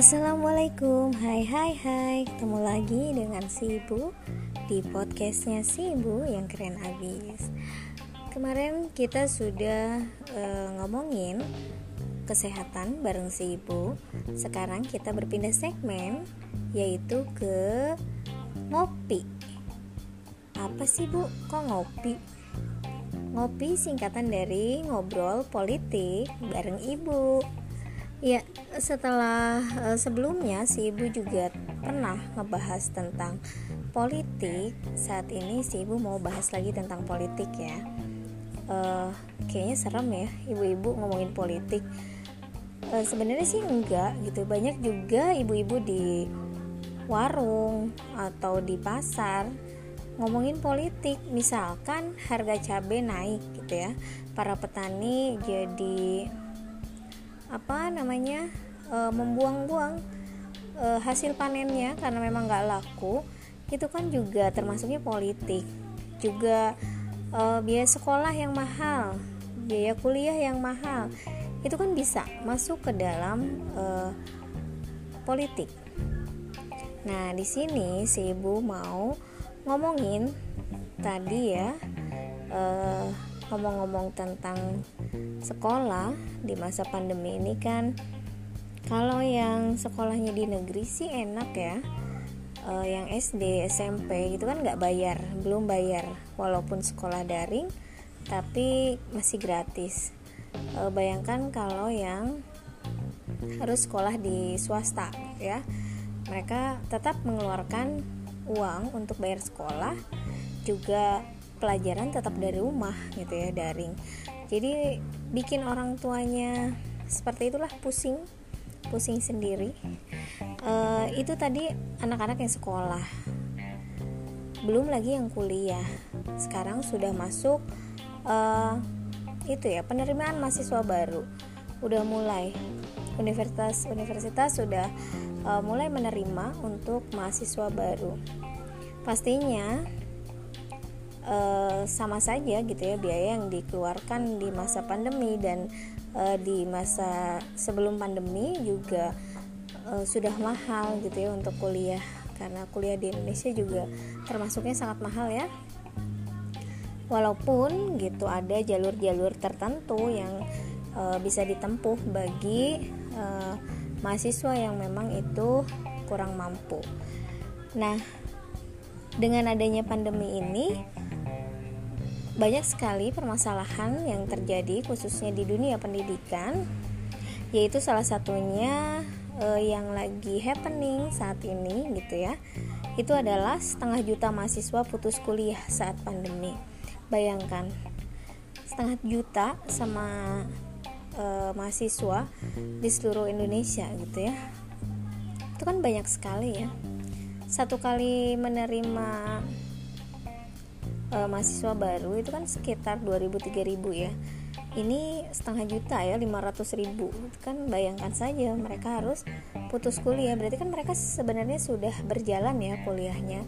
Assalamualaikum, hai hai hai. Ketemu lagi dengan si Ibu Di podcastnya si Ibu yang keren abis. Kemarin kita sudah uh, ngomongin kesehatan bareng si Ibu Sekarang kita berpindah segmen Yaitu ke ngopi. Apa sih Bu? Kok ngopi? Ngopi singkatan dari ngobrol politik bareng Ibu Ya, setelah uh, sebelumnya si ibu juga pernah ngebahas tentang politik. Saat ini si ibu mau bahas lagi tentang politik ya. Uh, kayaknya serem ya ibu-ibu ngomongin politik. Uh, Sebenarnya sih enggak gitu. Banyak juga ibu-ibu di warung atau di pasar ngomongin politik. Misalkan harga cabai naik gitu ya. Para petani jadi apa namanya e, membuang-buang e, hasil panennya karena memang nggak laku itu kan juga termasuknya politik. Juga e, biaya sekolah yang mahal biaya kuliah yang mahal itu kan bisa masuk ke dalam e, politik. Nah di sini si ibu mau ngomongin tadi ya ngomong-ngomong tentang sekolah di masa pandemi ini kan kalau yang sekolahnya di negeri sih enak ya. Uh, yang SD SMP itu kan nggak bayar belum bayar. Walaupun sekolah daring tapi masih gratis. Uh, bayangkan kalau yang harus sekolah di swasta ya. Mereka tetap mengeluarkan uang untuk bayar sekolah juga pelajaran tetap dari rumah gitu ya daring. Jadi bikin orang tuanya seperti itulah pusing pusing sendiri. Uh, itu tadi anak-anak yang sekolah. Belum lagi yang kuliah. Sekarang sudah masuk uh, itu ya penerimaan mahasiswa baru. Udah mulai. Universitas universitas sudah uh, mulai menerima untuk mahasiswa baru. Pastinya uh, sama saja gitu ya biaya yang dikeluarkan di masa pandemi dan uh, di masa sebelum pandemi juga uh, sudah mahal gitu ya untuk kuliah karena kuliah di Indonesia juga termasuknya sangat mahal ya walaupun gitu ada jalur-jalur tertentu yang uh, bisa ditempuh bagi uh, mahasiswa yang memang itu kurang mampu. Nah, dengan adanya pandemi ini banyak sekali permasalahan yang terjadi khususnya di dunia pendidikan yaitu salah satunya uh, yang lagi happening saat ini gitu ya. Itu adalah setengah juta mahasiswa putus kuliah saat pandemi. Bayangkan setengah juta sama uh, mahasiswa di seluruh Indonesia gitu ya. Itu kan banyak sekali ya. Satu kali menerima uh, mahasiswa baru itu kan sekitar 2000-3000 ya. Ini setengah juta ya 500 ribu. Kan bayangkan saja mereka harus putus kuliah. Berarti kan mereka sebenarnya sudah berjalan ya kuliahnya.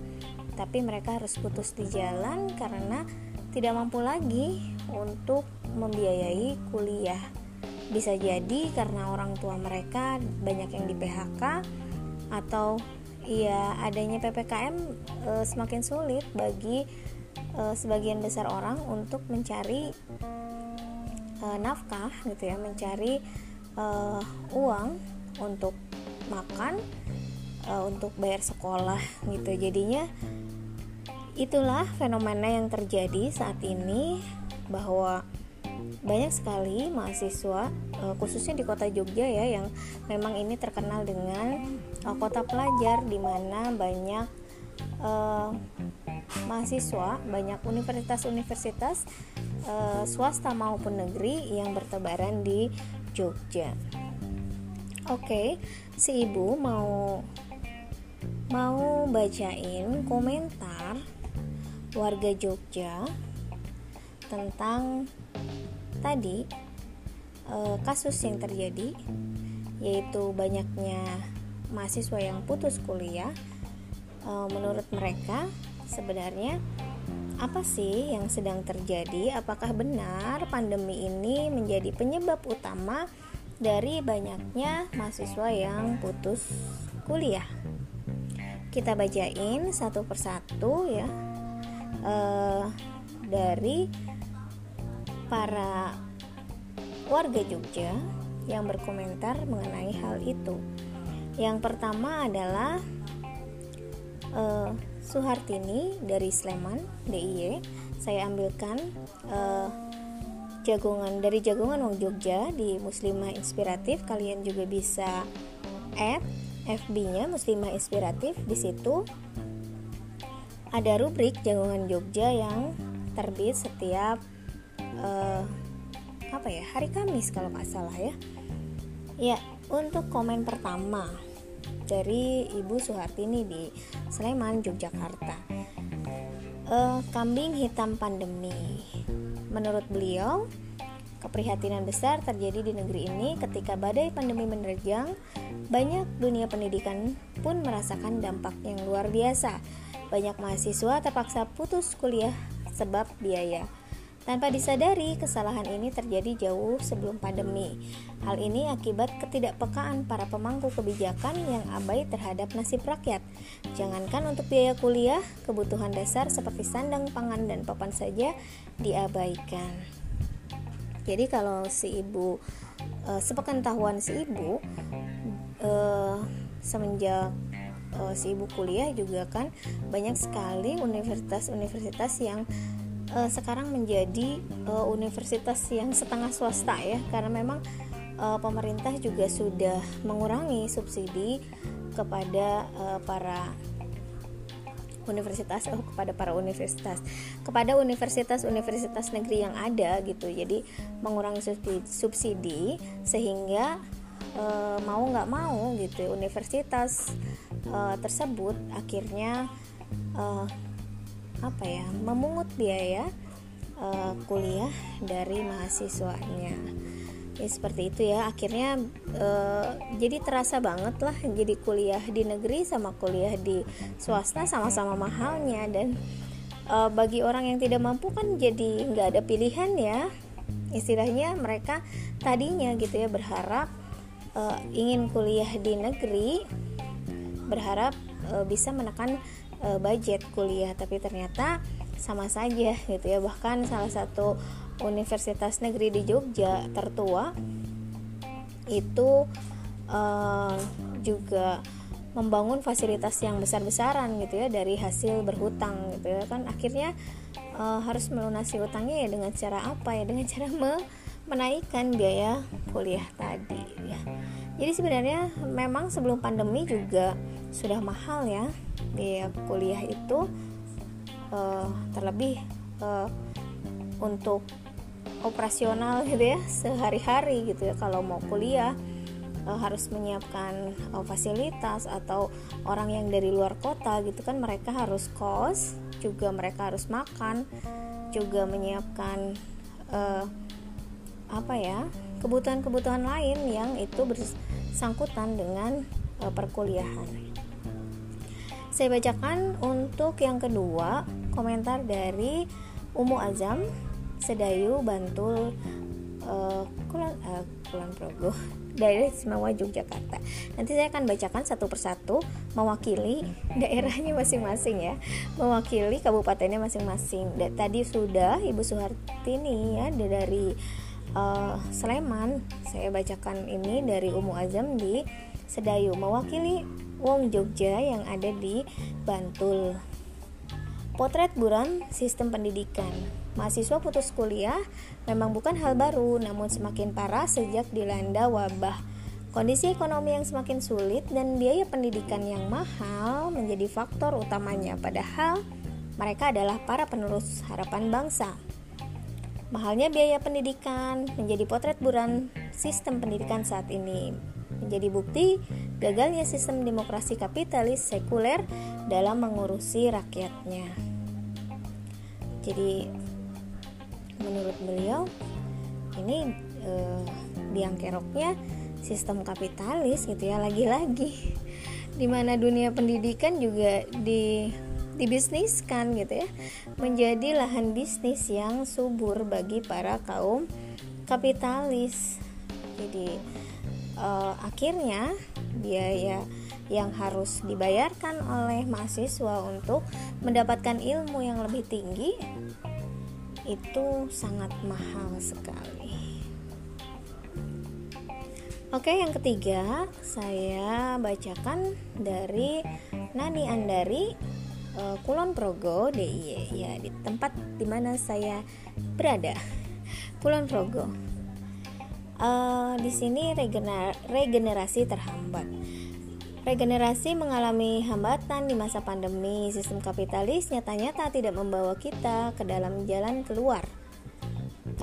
Tapi mereka harus putus di jalan karena tidak mampu lagi untuk membiayai kuliah. Bisa jadi karena orang tua mereka banyak yang di PHK atau ya adanya PPKM e, eh, semakin sulit bagi uh, sebagian besar orang untuk mencari uh, nafkah gitu ya mencari uh, uang untuk makan uh, untuk bayar sekolah gitu. Jadinya itulah fenomena yang terjadi saat ini bahwa banyak sekali mahasiswa khususnya di kota Jogja ya yang memang ini terkenal dengan kota pelajar di mana banyak mahasiswa banyak universitas-universitas uh, swasta maupun negeri yang bertebaran di Jogja. Oke, si ibu mau mau bacain komentar warga Jogja tentang tadi uh, kasus yang terjadi yaitu banyaknya mahasiswa yang putus kuliah. Uh, menurut mereka sebenarnya apa sih yang sedang terjadi? Apakah benar pandemi ini menjadi penyebab utama dari banyaknya mahasiswa yang putus kuliah. Kita bacain satu persatu ya uh, dari para warga Jogja yang berkomentar mengenai hal itu. Yang pertama adalah uh, Suhartini dari Sleman, DIY. Saya ambilkan uh, jagongan dari jagongan Wong Jogja di Muslimah Inspiratif. Kalian juga bisa add FB-nya Muslimah Inspiratif. Di situ ada rubrik jagongan Jogja yang terbit setiap uh, apa ya hari Kamis kalau nggak salah ya. Ya untuk komen pertama dari Ibu Suhartini di Sleman Yogyakarta uh, kambing hitam pandemi Menurut beliau, keprihatinan besar terjadi di negeri ini ketika badai pandemi menerjang, banyak dunia pendidikan pun merasakan dampak yang luar biasa. Banyak mahasiswa terpaksa putus kuliah sebab biaya. Tanpa disadari, kesalahan ini terjadi jauh sebelum pandemi. Hal ini akibat ketidakpekaan para pemangku kebijakan yang abai terhadap nasib rakyat. Jangankan untuk biaya kuliah, kebutuhan dasar seperti sandang, pangan, dan papan saja diabaikan. Jadi kalau si ibu e, sepengetahuan si ibu e, semenjak e, si ibu kuliah juga kan banyak sekali universitas-universitas yang uh, sekarang menjadi uh, universitas yang setengah swasta ya karena memang uh, pemerintah juga sudah mengurangi subsidi kepada uh, para universitas oh kepada para universitas kepada universitas-universitas negeri yang ada gitu. Jadi mengurangi subsidi, sehingga e, mau nggak mau gitu universitas e, tersebut akhirnya e, apa ya memungut biaya uh, kuliah dari mahasiswanya. Ya seperti itu ya. Akhirnya uh, jadi terasa banget lah jadi kuliah di negeri sama kuliah di swasta sama-sama mahalnya. Dan uh, bagi orang yang tidak mampu kan jadi nggak ada pilihan ya. Istilahnya mereka tadinya gitu ya berharap uh, ingin kuliah di negeri berharap bisa menekan uh, budget kuliah tapi ternyata sama saja gitu ya. Bahkan salah satu universitas negeri di Jogja tertua itu uh, juga membangun fasilitas yang besar-besaran gitu ya dari hasil berhutang gitu ya. Kan akhirnya uh, harus melunasi hutangnya ya dengan cara apa ya? Dengan cara me menaikkan biaya kuliah tadi jadi sebenarnya memang sebelum pandemi juga sudah mahal ya. Biaya kuliah itu uh, terlebih uh, untuk operasional gitu ya sehari-hari gitu ya. Kalau mau kuliah uh, harus menyiapkan uh, fasilitas atau orang yang dari luar kota gitu kan mereka harus kos juga mereka harus makan juga menyiapkan uh, apa ya kebutuhan-kebutuhan lain yang itu bersangkutan dengan uh, perkuliahan. Saya bacakan untuk yang kedua komentar dari Umu Azam Sedayu Bantul uh, Kulon, uh, Kulon Progo dari Simawa Yogyakarta. Nanti saya akan bacakan satu persatu mewakili daerahnya masing-masing ya, mewakili kabupatennya masing-masing. Tadi sudah Ibu Suhartini ya dari uh, Sleman. Saya bacakan ini dari Umu Azam di Sedayu mewakili Wong Jogja yang ada di Bantul. Potret buram sistem pendidikan. Mahasiswa putus kuliah memang bukan hal baru, namun semakin parah sejak dilanda wabah. Kondisi ekonomi yang semakin sulit dan biaya pendidikan yang mahal menjadi faktor utamanya, padahal mereka adalah para penerus harapan bangsa. Mahalnya biaya pendidikan menjadi potret buram sistem pendidikan saat ini menjadi bukti gagalnya sistem demokrasi kapitalis sekuler dalam mengurusi rakyatnya. Jadi menurut beliau ini eh, biang keroknya sistem kapitalis gitu ya lagi-lagi di mana dunia pendidikan juga di dibisniskan gitu ya. Menjadi lahan bisnis yang subur bagi para kaum kapitalis. Jadi uh, akhirnya biaya yang harus dibayarkan oleh mahasiswa untuk mendapatkan ilmu yang lebih tinggi itu sangat mahal sekali. Oke, yang ketiga saya bacakan dari Nani Andari uh, Kulon Progo DIY ya di tempat di mana saya berada Kulon Progo. Uh, di sini regener regenerasi terhambat. Regenerasi mengalami hambatan di masa pandemi. Sistem kapitalis nyata-nyata tidak membawa kita ke dalam jalan keluar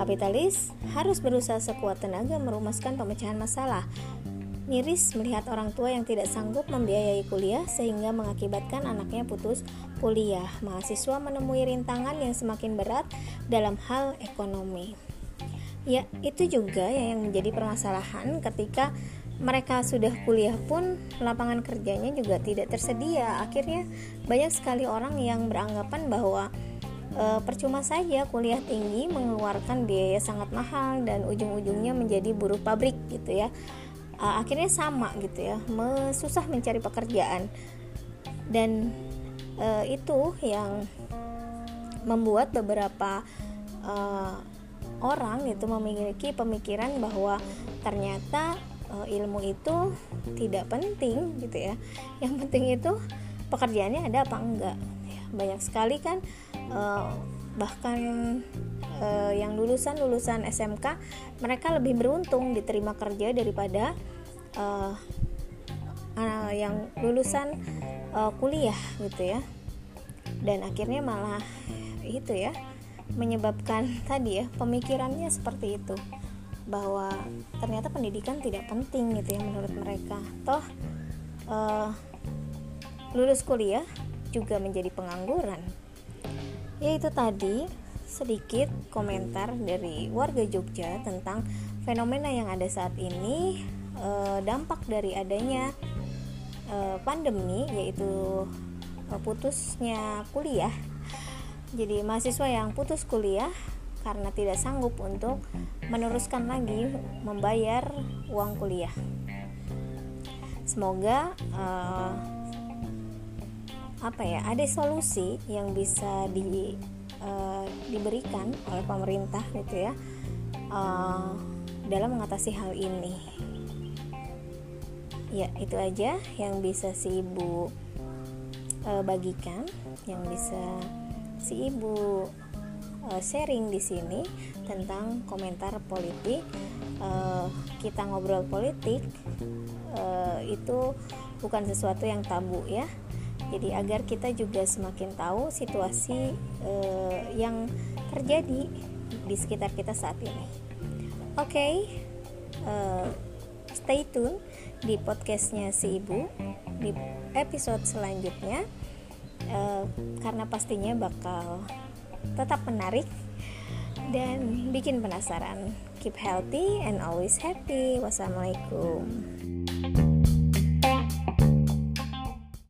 Kapitalis harus berusaha sekuat tenaga merumuskan pemecahan masalah. Miris melihat orang tua yang tidak sanggup membiayai kuliah sehingga mengakibatkan anaknya putus kuliah. Mahasiswa menemui rintangan yang semakin berat dalam hal ekonomi. Ya, itu juga yang menjadi permasalahan ketika mereka sudah kuliah pun lapangan kerjanya juga tidak tersedia. Akhirnya banyak sekali orang yang beranggapan bahwa e, percuma saja kuliah tinggi mengeluarkan biaya sangat mahal dan ujung-ujungnya menjadi buruh pabrik gitu ya e, akhirnya sama gitu ya. Susah mencari pekerjaan. Dan e, itu yang membuat beberapa e, orang itu memiliki pemikiran bahwa ternyata e, ilmu itu tidak penting gitu ya. Yang penting itu pekerjaannya ada apa enggak? Banyak sekali kan uh, bahkan uh, yang lulusan lulusan SMK mereka lebih beruntung diterima kerja daripada uh, uh, yang lulusan uh, kuliah gitu ya. Dan akhirnya malah itu ya menyebabkan tadi ya pemikirannya seperti itu. Bahwa ternyata pendidikan tidak penting gitu ya menurut mereka. Toh uh, lulus kuliah juga menjadi pengangguran. Yaitu tadi sedikit komentar dari warga Jogja tentang fenomena yang ada saat ini e, dampak dari adanya e, pandemi yaitu e, putusnya kuliah. Jadi mahasiswa yang putus kuliah karena tidak sanggup untuk meneruskan lagi membayar uang kuliah. Semoga e, apa ya ada solusi yang bisa di uh, diberikan oleh pemerintah gitu ya uh, dalam mengatasi hal ini ya itu aja yang bisa si ibu uh, bagikan yang bisa si ibu uh, sharing di sini tentang komentar politik uh, kita ngobrol politik uh, itu bukan sesuatu yang tabu ya jadi agar kita juga semakin tahu situasi uh, yang terjadi di sekitar kita saat ini. Oke, okay, stay tune di podcastnya si ibu di episode selanjutnya uh, karena pastinya bakal tetap menarik dan bikin penasaran. Keep healthy and always happy. Wassalamualaikum.